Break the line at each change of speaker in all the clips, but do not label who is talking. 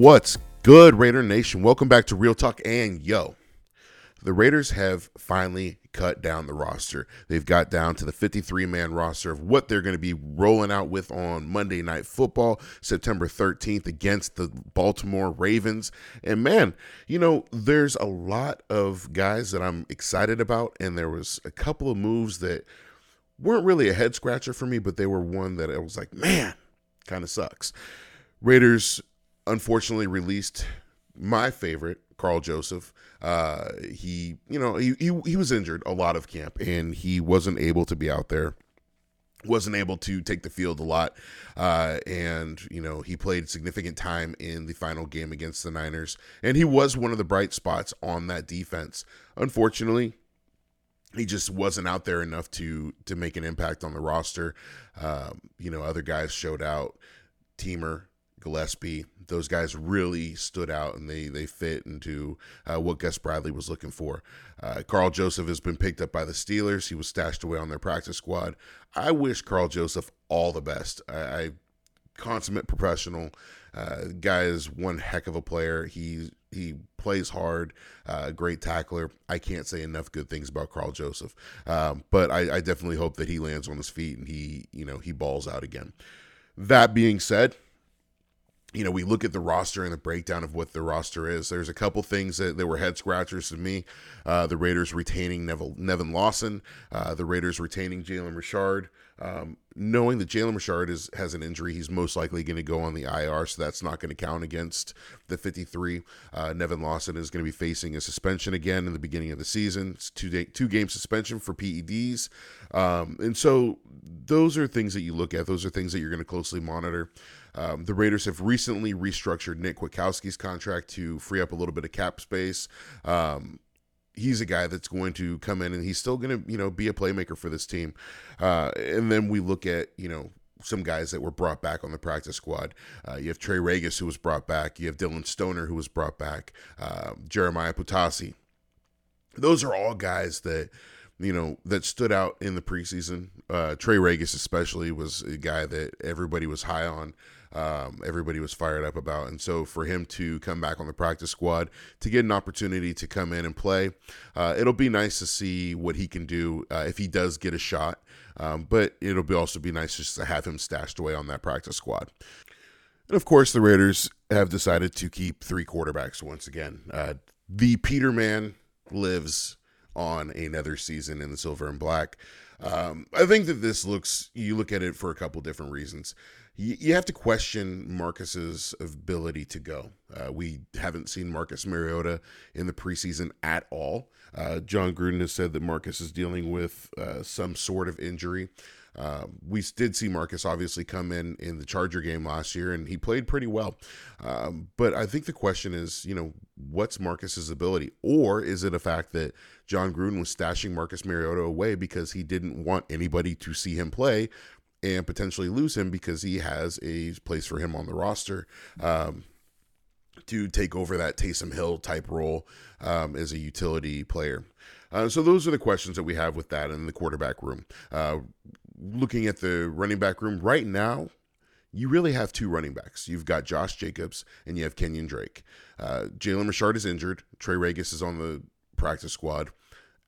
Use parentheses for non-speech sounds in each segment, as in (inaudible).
What's good, Raider Nation? Welcome back to Real Talk and Yo. The Raiders have finally cut down the roster. They've got down to the 53 man roster of what they're going to be rolling out with on Monday Night Football, September 13th, against the Baltimore Ravens. And man, you know, there's a lot of guys that I'm excited about, and there was a couple of moves that weren't really a head scratcher for me, but they were one that I was like, man, kind of sucks. Raiders unfortunately released my favorite, Karl Joseph. Uh, he, you know, he, he he was injured a lot of camp, and he wasn't able to be out there. Wasn't able to take the field a lot, uh, and you know he played significant time in the final game against the Niners, and he was one of the bright spots on that defense. Unfortunately, he just wasn't out there enough to to make an impact on the roster. Um, you know, other guys showed out. Teamer, Gillespie, those guys really stood out and they they fit into uh, what Gus Bradley was looking for. Uh, Karl Joseph has been picked up by the Steelers. He was stashed away on their practice squad. I wish Karl Joseph all the best. I, I consummate professional. Uh, guy is one heck of a player. He he plays hard, uh, great tackler. I can't say enough good things about Karl Joseph, um, but I, I definitely hope that he lands on his feet and he you know he balls out again. That being said, you know, we look at the roster and the breakdown of what the roster is. There's a couple things that, that were head scratchers to me. Uh, the Raiders retaining Neville, Nevin Lawson, uh, the Raiders retaining Jalen Richard. Um, knowing that Jalen Richard is has an injury, he's most likely going to go on the IR, so that's not going to count against the 53. Uh, Nevin Lawson is going to be facing a suspension again in the beginning of the season. It's two day, two game suspension for PEDs, um, and so those are things that you look at. Those are things that you're going to closely monitor. Um, the Raiders have recently restructured Nick Kwiatkowski's contract to free up a little bit of cap space. Um, he's a guy that's going to come in and he's still going to, you know, be a playmaker for this team. Uh, and then we look at, you know, some guys that were brought back on the practice squad. Uh, you have Trey Ragas, who was brought back. You have Dillon Stoner, who was brought back. Uh, Jeremiah Poutasi. Those are all guys that you know that stood out in the preseason. Uh, Trey Ragas especially, was a guy that everybody was high on um, everybody was fired up about. And so for him to come back on the practice squad, to get an opportunity to come in and play, uh, it'll be nice to see what he can do uh, if he does get a shot. Um, but it'll be also be nice just to have him stashed away on that practice squad. And of course, the Raiders have decided to keep three quarterbacks once again. Uh, the Peterman lives on another season in the silver and black. Um, I think that this looks, you look at it for a couple different reasons you, have to question Marcus's ability to go. Uh, we haven't seen Marcus Mariota in the preseason at all. Uh, Jon Gruden has said that Marcus is dealing with uh, some sort of injury. Uh, we did see Marcus obviously come in in the Charger game last year, and he played pretty well. Um, but I think the question is, you know, what's Marcus's ability, or is it a fact that Jon Gruden was stashing Marcus Mariota away because he didn't want anybody to see him play and potentially lose him because he has a place for him on the roster um, to take over that Taysom Hill type role um, as a utility player. Uh, so those are the questions that we have with that in the quarterback room. Uh, looking at the running back room right now, you really have two running backs. You've got Josh Jacobs and you have Kenyan Drake. Uh, Jalen Richard is injured. Trey Ragas is on the practice squad.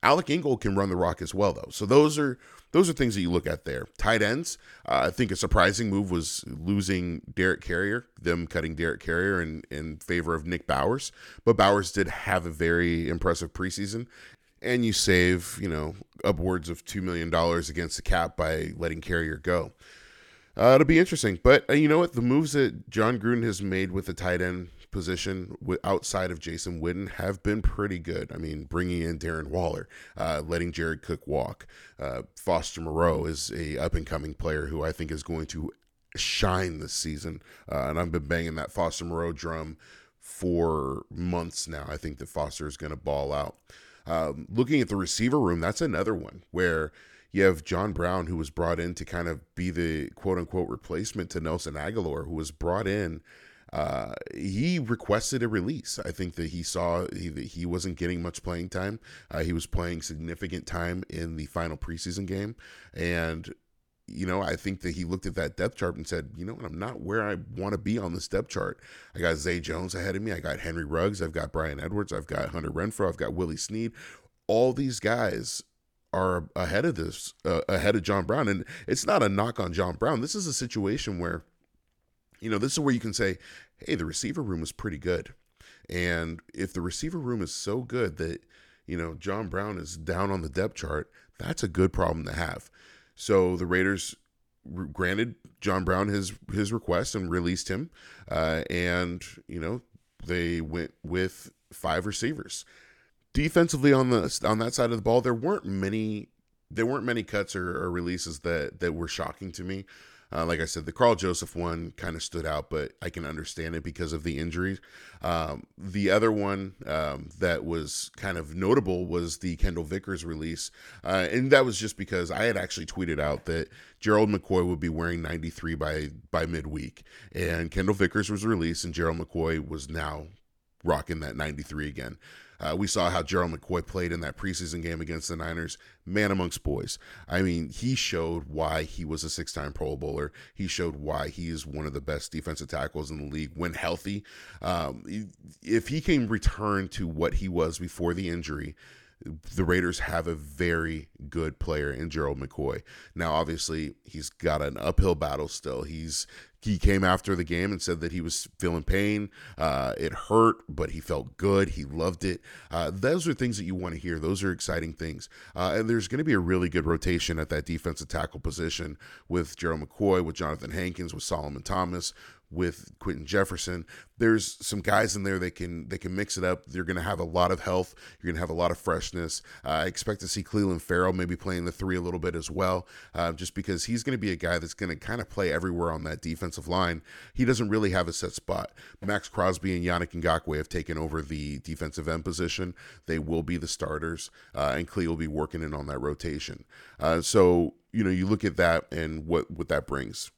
Alec Ingold can run the rock as well, though. So those are those are things that you look at there. Tight ends, uh, I think a surprising move was losing Derek Carrier, them cutting Derek Carrier in, in favor of Nick Bowers. But Bowers did have a very impressive preseason. And you save, you know, upwards of $2 million against the cap by letting Carrier go. Uh, it'll be interesting. But uh, you know what? The moves that Jon Gruden has made with the tight end position outside of Jason Witten have been pretty good. I mean, bringing in Darren Waller, uh, letting Jared Cook walk. Uh, Foster Moreau is a up and coming player who I think is going to shine this season, uh, and I've been banging that Foster Moreau drum for months now. I think that Foster is going to ball out. Um, looking at the receiver room, that's another one where you have John Brown, who was brought in to kind of be the quote unquote replacement to Nelson Agholor, who was brought in uh, he requested a release. I think that he saw he, that he wasn't getting much playing time. Uh, he was playing significant time in the final preseason game, and you know, I think that he looked at that depth chart and said, you know what, I'm not where I want to be on this depth chart. I got Zay Jones ahead of me. I got Henry Ruggs. I've got Bryan Edwards. I've got Hunter Renfrow. I've got Willie Snead. All these guys are ahead of this, uh, ahead of John Brown. And it's not a knock on John Brown. This is a situation where, you know, this is where you can say, hey, the receiver room is pretty good. And if the receiver room is so good that, you know, John Brown is down on the depth chart, that's a good problem to have. So the Raiders granted John Brown his his request and released him, uh, and you know they went with five receivers. Defensively on the on that side of the ball, there weren't many there weren't many cuts or, or releases that that were shocking to me. Uh, like I said, the Karl Joseph one kind of stood out, but I can understand it because of the injuries. Um, the other one um, that was kind of notable was the Kendall Vickers release, uh, and that was just because I had actually tweeted out that Gerald McCoy would be wearing 93 by by midweek, and Kendall Vickers was released, and Gerald McCoy was now rocking that 93 again. Uh, we saw how Gerald McCoy played in that preseason game against the Niners, man amongst boys. I mean, he showed why he was a six time Pro Bowler. He showed why he is one of the best defensive tackles in the league when healthy. Um, if he can return to what he was before the injury, the Raiders have a very good player in Gerald McCoy. Now, obviously, he's got an uphill battle still. He's he came after the game and said that he was feeling pain. Uh, it hurt, but he felt good. He loved it. Uh, those are things that you want to hear. Those are exciting things. Uh, and there's going to be a really good rotation at that defensive tackle position with Gerald McCoy, with Johnathan Hankins, with Solomon Thomas, with Quinton Jefferson. There's some guys in there that can they can mix it up. You're going to have a lot of health. You're going to have a lot of freshness. Uh, I expect to see Clelin Ferrell maybe playing the three a little bit as well, uh, just because he's going to be a guy that's going to kind of play everywhere on that defensive line. He doesn't really have a set spot. Maxx Crosby and Yannick Ngakoue have taken over the defensive end position. They will be the starters, uh, and Klee will be working in on that rotation. Uh, so you know you look at that and what what that brings.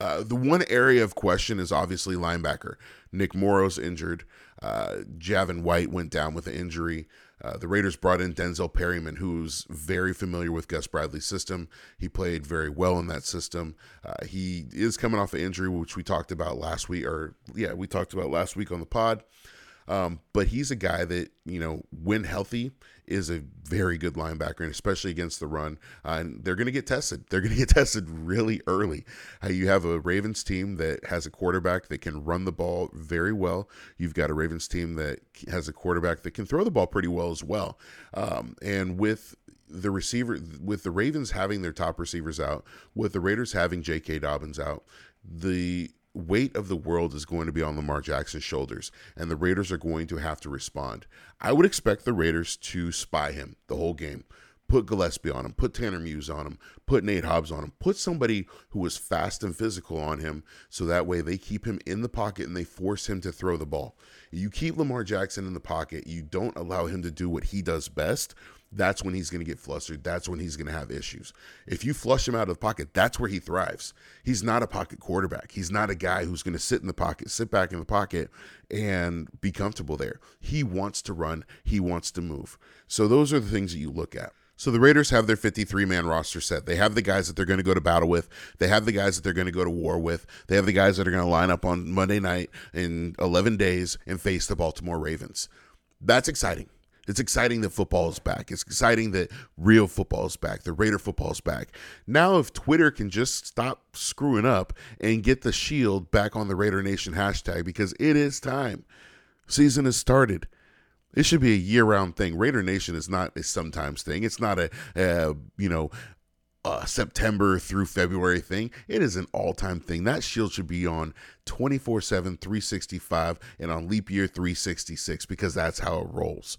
Uh, the one area of question is obviously linebacker. Nick Morrow's injured. Uh, Javin White went down with an injury. Uh, the Raiders brought in Denzel Perryman, who's very familiar with Gus Bradley's system. He played very well in that system. Uh, he is coming off an injury, which we talked about last week, or yeah, we talked about last week on the pod. Um, but he's a guy that, you know, when healthy, is a very good linebacker, and especially against the run. Uh, and they're going to get tested. They're going (laughs) to get tested really early. Uh, you have a Ravens team that has a quarterback that can run the ball very well. You've got a Ravens team that has a quarterback that can throw the ball pretty well as well. Um, and with the receiver, with the Ravens having their top receivers out, with the Raiders having J.K. Dobbins out, the weight of the world is going to be on Lamar Jackson's shoulders, and the Raiders are going to have to respond. I would expect the Raiders to spy him the whole game. Put Gillespie on him, put Tanner Muse on him, put Nate Hobbs on him, put somebody who is fast and physical on him so that way they keep him in the pocket and they force him to throw the ball. You keep Lamar Jackson in the pocket, you don't allow him to do what he does best that's when he's going to get flustered. That's when he's going to have issues. If you flush him out of the pocket, that's where he thrives. He's not a pocket quarterback. He's not a guy who's going to sit in the pocket, sit back in the pocket, and be comfortable there. He wants to run, he wants to move. So, those are the things that you look at. So the Raiders have their 53 man roster set. They have the guys that they're going to go to battle with. They have the guys that they're going to go to war with. They have the guys that are going to line up on Monday night in 11 days and face the Baltimore Ravens. That's exciting. It's exciting that football is back. It's exciting that real football is back. The Raider football is back. Now, if Twitter can just stop screwing up and get the shield back on the Raider Nation hashtag, because it is time. Season has started. It should be a year-round thing. Raider Nation is not a sometimes thing. It's not a, a you know uh, September through February thing. It is an all time thing. That shield should be on 24 7, 365, and on leap year 366 because that's how it rolls.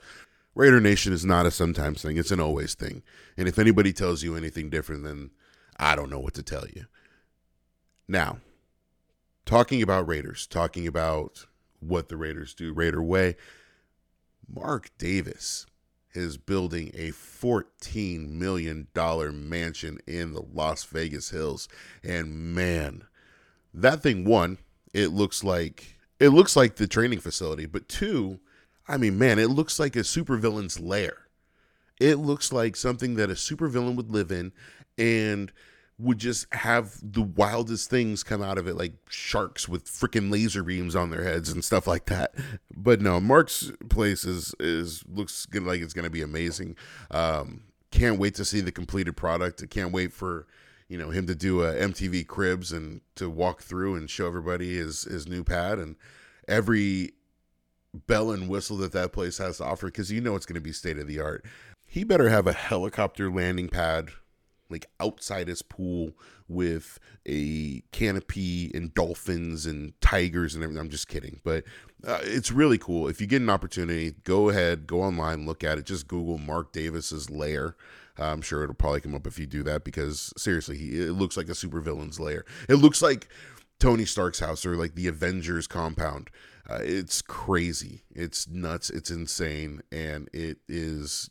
Raider Nation is not a sometimes thing, it's an always thing. And if anybody tells you anything different, then I don't know what to tell you. Now, talking about Raiders, talking about what the Raiders do, Raider Way, Mark Davis is building a $14 million mansion in the Las Vegas Hills. And man, that thing, one, it looks like it looks like the training facility, but two, I mean, man, it looks like a supervillain's lair. It looks like something that a supervillain would live in. And would just have the wildest things come out of it, like sharks with freaking laser beams on their heads and stuff like that. But no, Mark's place is is looks like it's going to be amazing. Um, can't wait to see the completed product. I can't wait for you know him to do a MTV Cribs and to walk through and show everybody his his new pad and every bell and whistle that that place has to offer because you know it's going to be state of the art. He better have a helicopter landing pad like outside his pool with a canopy and dolphins and tigers and everything. I'm just kidding, but uh, it's really cool. If you get an opportunity, go ahead, go online, look at it. Just Google Mark Davis's lair. Uh, I'm sure it'll probably come up if you do that because seriously, he, it looks like a supervillain's lair. It looks like Tony Stark's house or like the Avengers compound. Uh, it's crazy. It's nuts. It's insane, and it is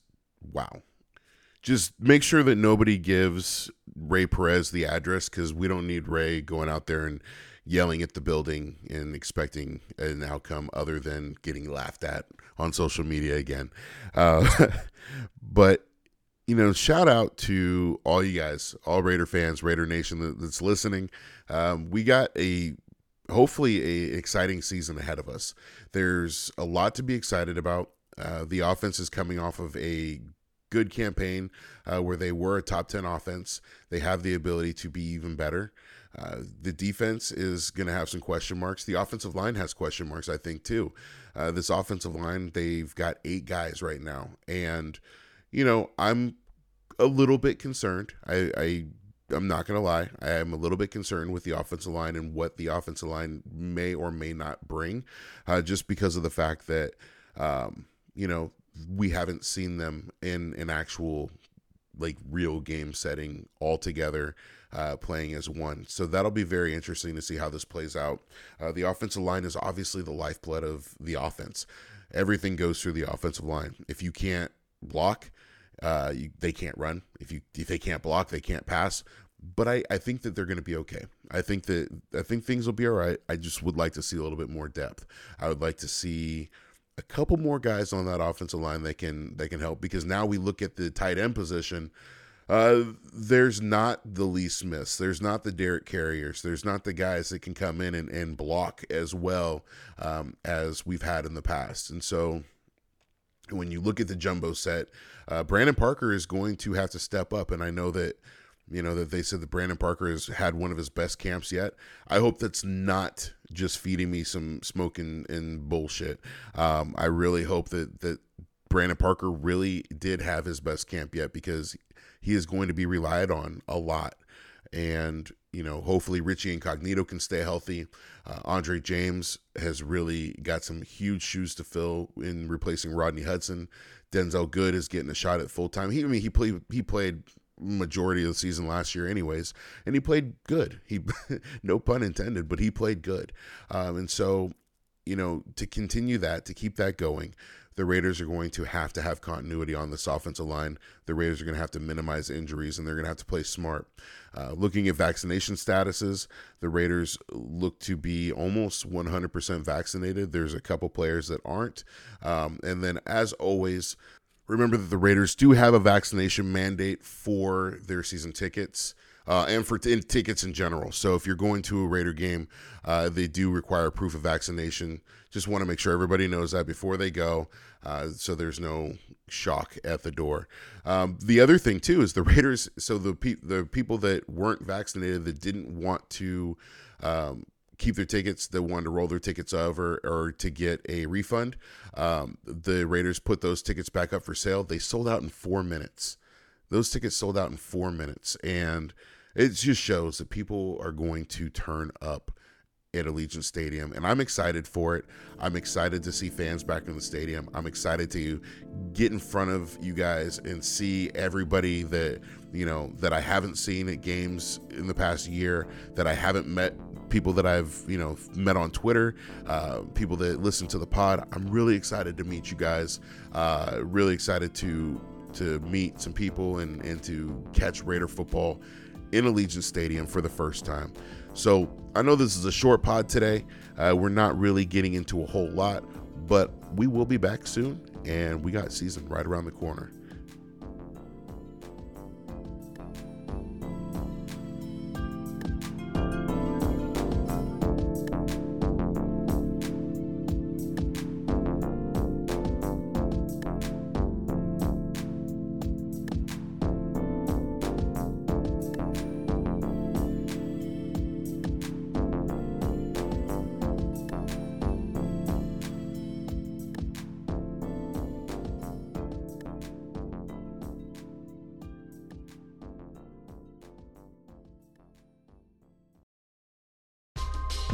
wow just make sure that nobody gives Ray Perez the address because we don't need Ray going out there and yelling at the building and expecting an outcome other than getting laughed at on social media again. Uh, (laughs) but you know, shout out to all you guys, all Raider fans, Raider Nation that's listening. Um, we got a hopefully a exciting season ahead of us. There's a lot to be excited about. Uh, the offense is coming off of a good campaign uh, where they were a top 10 offense. They have the ability to be even better. Uh, the defense is going to have some question marks. The offensive line has question marks, I think, too. Uh, this offensive line, they've got eight guys right now. And, you know, I'm a little bit concerned. I, I I'm not going to lie. I am a little bit concerned with the offensive line and what the offensive line may or may not bring, uh, just because of the fact that, um, you know, we haven't seen them in an actual like real game setting all together uh, playing as one so that'll be very interesting to see how this plays out uh, the offensive line is obviously the lifeblood of the offense everything goes through the offensive line if you can't block uh, you, they can't run if you if they can't block they can't pass but I, I think that they're going to be okay. I think that I think things will be all right. I just would like to see a little bit more depth. I would like to see a couple more guys on that offensive line that can that can help because now we look at the tight end position. Uh, there's not the Lee Smiths. There's not the Derek Carriers. There's not the guys that can come in and, and block as well um, as we've had in the past. And so when you look at the jumbo set, uh, Brandon Parker is going to have to step up. And I know that you know that they said that Brandon Parker has had one of his best camps yet. I hope that's not just feeding me some smoking and bullshit. Um, I really hope that that Brandon Parker really did have his best camp yet because he is going to be relied on a lot. And you know, hopefully Richie Incognito can stay healthy. Uh, Andre James has really got some huge shoes to fill in replacing Rodney Hudson. Denzelle Good is getting a shot at full time. He, I mean, he played he played majority of the season last year, anyways, and he played good. He, (laughs) no pun intended, but he played good. Um, and so, you know, to continue that, to keep that going, the Raiders are going to have to have continuity on this offensive line. The Raiders are going to have to minimize injuries, and they're going to have to play smart. Uh, looking at vaccination statuses, the Raiders look to be almost 100% vaccinated. There's a couple players that aren't. Um, and then, as always, Remember that the Raiders do have a vaccination mandate for their season tickets. Uh, and for t- tickets in general. So if you're going to a Raider game, uh, they do require proof of vaccination. Just want to make sure everybody knows that before they go, uh, so there's no shock at the door. Um, the other thing too is the Raiders. So the pe- the people that weren't vaccinated that didn't want to um, keep their tickets, that wanted to roll their tickets over or to get a refund. Um, the Raiders put those tickets back up for sale. They sold out in four minutes. Those tickets sold out in four minutes. And it just shows that people are going to turn up at Allegiant Stadium, and I'm excited for it. I'm excited to see fans back in the stadium. I'm excited to get in front of you guys and see everybody that you know that I haven't seen at games in the past year, that I haven't met people that I've you know met on Twitter, uh, people that listen to the pod. I'm really excited to meet you guys. Uh, really excited to to meet some people and and to catch Raider football in Allegiant Stadium for the first time. So I know this is a short pod today. Uh, we're not really getting into a whole lot, but we will be back soon, and we got season right around the corner.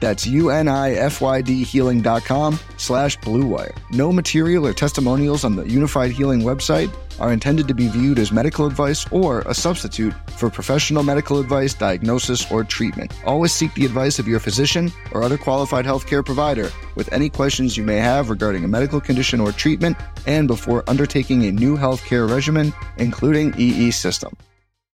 That's U-N-I-F-Y-D healing.com slash bluewire. No material or testimonials on the Unifyd Healing website are intended to be viewed as medical advice or a substitute for professional medical advice, diagnosis, or treatment. Always seek the advice of your physician or other qualified healthcare provider with any questions you may have regarding a medical condition or treatment and before undertaking a new healthcare regimen, including EE system.